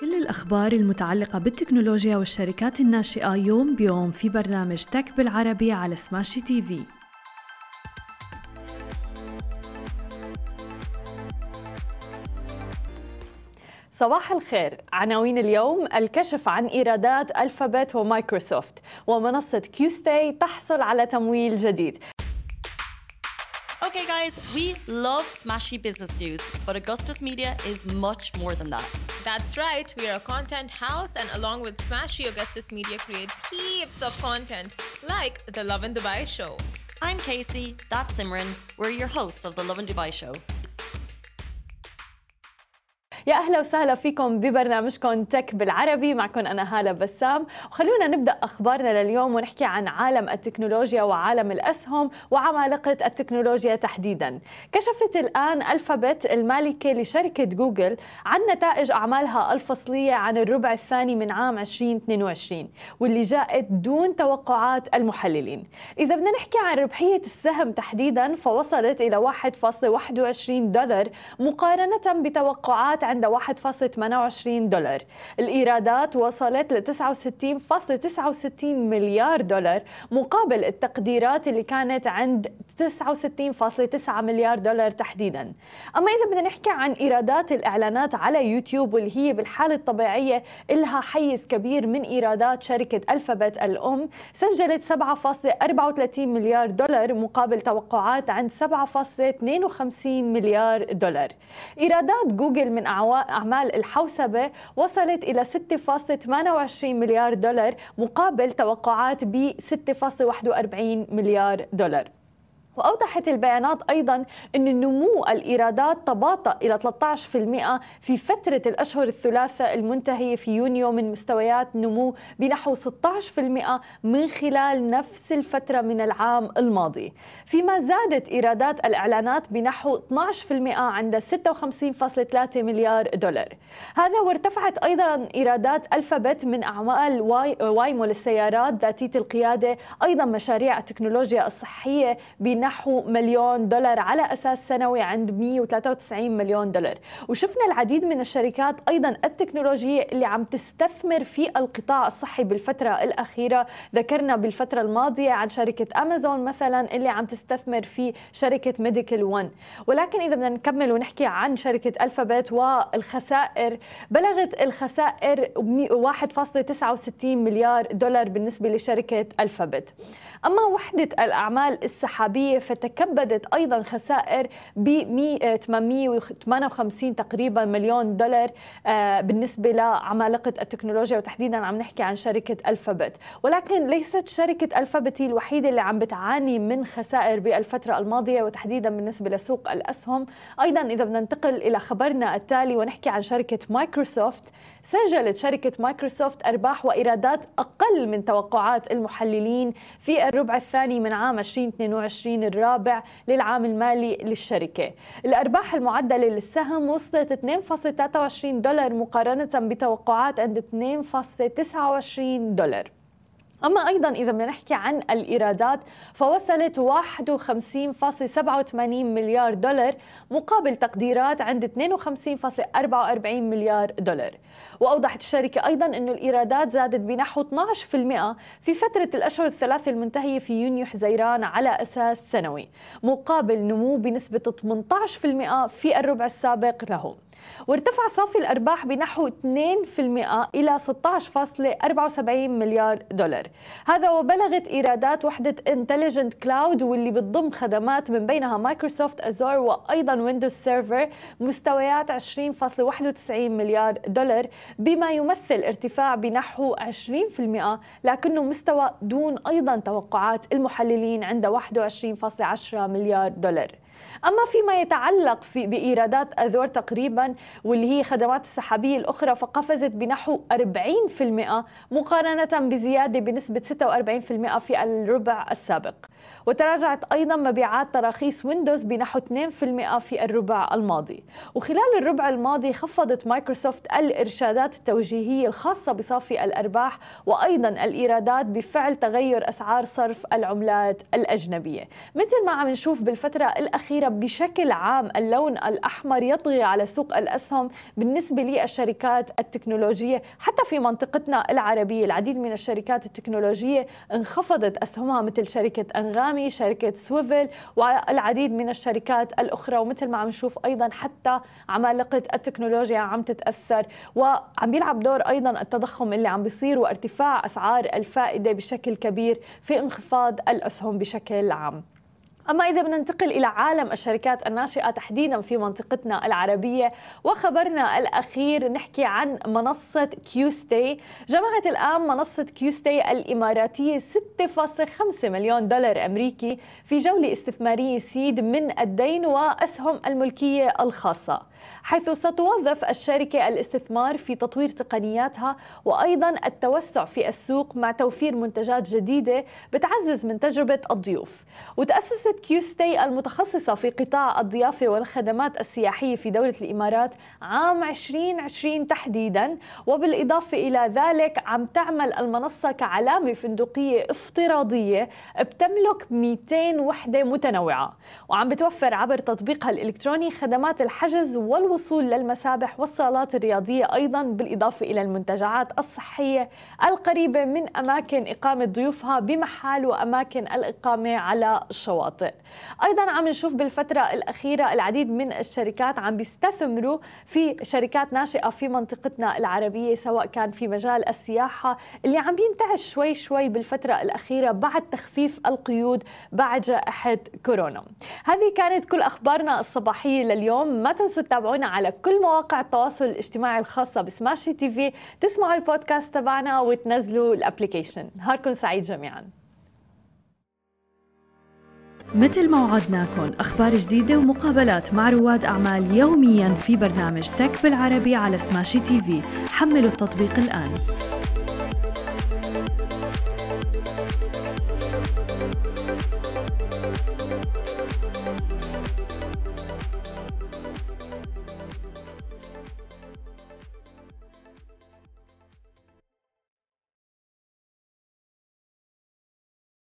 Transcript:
كل الأخبار المتعلقة بالتكنولوجيا والشركات الناشئة يوم بيوم في برنامج tech بالعربي على سماشي تي في. صباح الخير. عناوين اليوم الكشف عن إيرادات ألفابت ومايكروسوفت ومنصة كيوستي تحصل على تمويل جديد. Okay, guys, we love smashy business news, but Augustus Media is much more than that. That's right, we are a content house, and along with Smashy, Augustus Media creates heaps of content, like the Love in Dubai show. I'm Casey, that's Simran. We're your hosts of the Love in Dubai show. يا أهلا وسهلا فيكم ببرنامجكم تك بالعربي. معكم أنا هالة بسام. وخلونا نبدأ أخبارنا لليوم ونحكي عن عالم التكنولوجيا وعالم الأسهم وعمالقة التكنولوجيا تحديدا. كشفت الآن ألفابت المالكة لشركة جوجل عن نتائج أعمالها الفصلية عن الربع الثاني من عام 2022 واللي جاءت دون توقعات المحللين. إذا بدنا نحكي عن ربحية السهم تحديدا فوصلت إلى 1.21 دولار مقارنة بتوقعات عند 1.28 دولار. الإيرادات وصلت ل 69.69 مليار دولار مقابل التقديرات اللي كانت عند 69.9 مليار دولار تحديدا. أما إذا بدنا نحكي عن إيرادات الإعلانات على يوتيوب واللي هي بالحالة الطبيعية إلها حيز كبير من إيرادات شركة ألفابت الأم سجلت 7.34 مليار دولار مقابل توقعات عند 7.52 مليار دولار. إيرادات جوجل من أعمال الحوسبة وصلت إلى 6.28 مليار دولار مقابل توقعات ب 6.41 مليار دولار. وأوضحت البيانات أيضا أن نمو الإيرادات تباطأ إلى 13% في فترة الأشهر الثلاثة المنتهية في يونيو من مستويات نمو بنحو 16% من خلال نفس الفترة من العام الماضي. فيما زادت إيرادات الإعلانات بنحو 12% عند 56.3 مليار دولار. هذا وارتفعت أيضا إيرادات ألفابت من أعمال واي وايمو للسيارات ذاتية القيادة أيضا مشاريع التكنولوجيا الصحية بنحو نحو مليون دولار على أساس سنوي عند 193 مليون دولار. وشفنا العديد من الشركات أيضا التكنولوجية اللي عم تستثمر في القطاع الصحي بالفترة الأخيرة. ذكرنا بالفترة الماضية عن شركة أمازون مثلا اللي عم تستثمر في شركة ميديكال ون ولكن إذا بدنا نكمل ونحكي عن شركة ألفابت والخسائر بلغت الخسائر 1.69 مليار دولار بالنسبة لشركة ألفابت أما وحدة الأعمال السحابية فتكبدت أيضا خسائر ب 858 تقريبا مليون دولار آه، بالنسبة لعمالقة التكنولوجيا وتحديدا عم نحكي عن شركة ألفابت. ولكن ليست شركة ألفابت هي الوحيدة اللي عم بتعاني من خسائر بالفترة الماضية وتحديدا بالنسبة لسوق الأسهم. أيضا إذا بدنا ننتقل إلى خبرنا التالي ونحكي عن شركة مايكروسوفت. سجلت شركة مايكروسوفت أرباح وإيرادات أقل من توقعات المحللين في الربع الثاني من عام 2022 الرابع للعام المالي للشركة. الأرباح المعدلة للسهم وصلت 2.23 دولار مقارنة بتوقعات عند 2.29 دولار. أما أيضا إذا بدنا نحكي عن الإيرادات فوصلت 51.87 مليار دولار مقابل تقديرات عند 52.44 مليار دولار. وأوضحت الشركة أيضا أن الإيرادات زادت بنحو 12% في فترة الأشهر الثلاثة المنتهية في يونيو حزيران على أساس سنوي مقابل نمو بنسبة 18% في الربع السابق له وارتفع صافي الأرباح بنحو 2% إلى 16.74 مليار دولار. هذا وبلغت إيرادات وحدة Intelligent Cloud واللي بتضم خدمات من بينها مايكروسوفت Azure وأيضا Windows Server مستويات 20.91 مليار دولار بما يمثل ارتفاع بنحو 20% لكنه مستوى دون أيضا توقعات المحللين عند 21.10 مليار دولار. أما فيما يتعلق في بإيرادات أذور تقريبا واللي هي خدمات السحابية الأخرى فقفزت بنحو 40% مقارنة بزيادة بنسبة 46% في الربع السابق. وتراجعت أيضا مبيعات تراخيص ويندوز بنحو 2% في الربع الماضي. وخلال الربع الماضي خفضت مايكروسوفت الإرشادات التوجيهية الخاصة بصافي الأرباح وأيضا الإيرادات بفعل تغير أسعار صرف العملات الأجنبية. مثل ما عم نشوف بالفترة الأخيرة الأخيرة بشكل عام اللون الأحمر يطغي على سوق الأسهم بالنسبة للشركات التكنولوجية. حتى في منطقتنا العربية العديد من الشركات التكنولوجية انخفضت أسهمها مثل شركة أنغامي شركة سويفل والعديد من الشركات الأخرى. ومثل ما عم نشوف أيضا حتى عمالقة التكنولوجيا عم تتأثر. وعم بيلعب دور أيضا التضخم اللي عم بيصير وارتفاع أسعار الفائدة بشكل كبير في انخفاض الأسهم بشكل عام. أما إذا بدنا ننتقل إلى عالم الشركات الناشئة تحديدا في منطقتنا العربية وخبرنا الأخير نحكي عن منصة كيوستي جمعت الآن منصة كيوستي الإماراتية 6.5 مليون دولار أمريكي في جولة استثمارية سيد من الدين وأسهم الملكية الخاصة حيث ستوظف الشركة الاستثمار في تطوير تقنياتها وأيضا التوسع في السوق مع توفير منتجات جديدة بتعزز من تجربة الضيوف. وتأسست كيوستي المتخصصة في قطاع الضيافة والخدمات السياحية في دولة الإمارات عام 2020 تحديدا وبالإضافة إلى ذلك عم تعمل المنصة كعلامة فندقية افتراضية بتملك 200 وحدة متنوعة. وعم بتوفر عبر تطبيقها الإلكتروني خدمات الحجز والوصول للمسابح والصالات الرياضية أيضا بالإضافة إلى المنتجعات الصحية القريبة من أماكن إقامة ضيوفها بمحال وأماكن الإقامة على الشواطئ أيضا عم نشوف بالفترة الأخيرة العديد من الشركات عم بيستثمروا في شركات ناشئة في منطقتنا العربية سواء كان في مجال السياحة اللي عم ينتعش شوي شوي بالفترة الأخيرة بعد تخفيف القيود بعد جائحة كورونا. هذه كانت كل أخبارنا الصباحية لليوم. ما تنسوا تتابعونا على كل مواقع التواصل الاجتماعي الخاصة بسماشي تي في. تسمعوا البودكاست تبعنا وتنزلوا ال application. نهاركم سعيد جميعاً. مثل ما وعدناكم أخبار جديدة ومقابلات مع رواد أعمال يوميا في برنامج tech بالعربي على سماشي تي في. حملوا التطبيق الآن.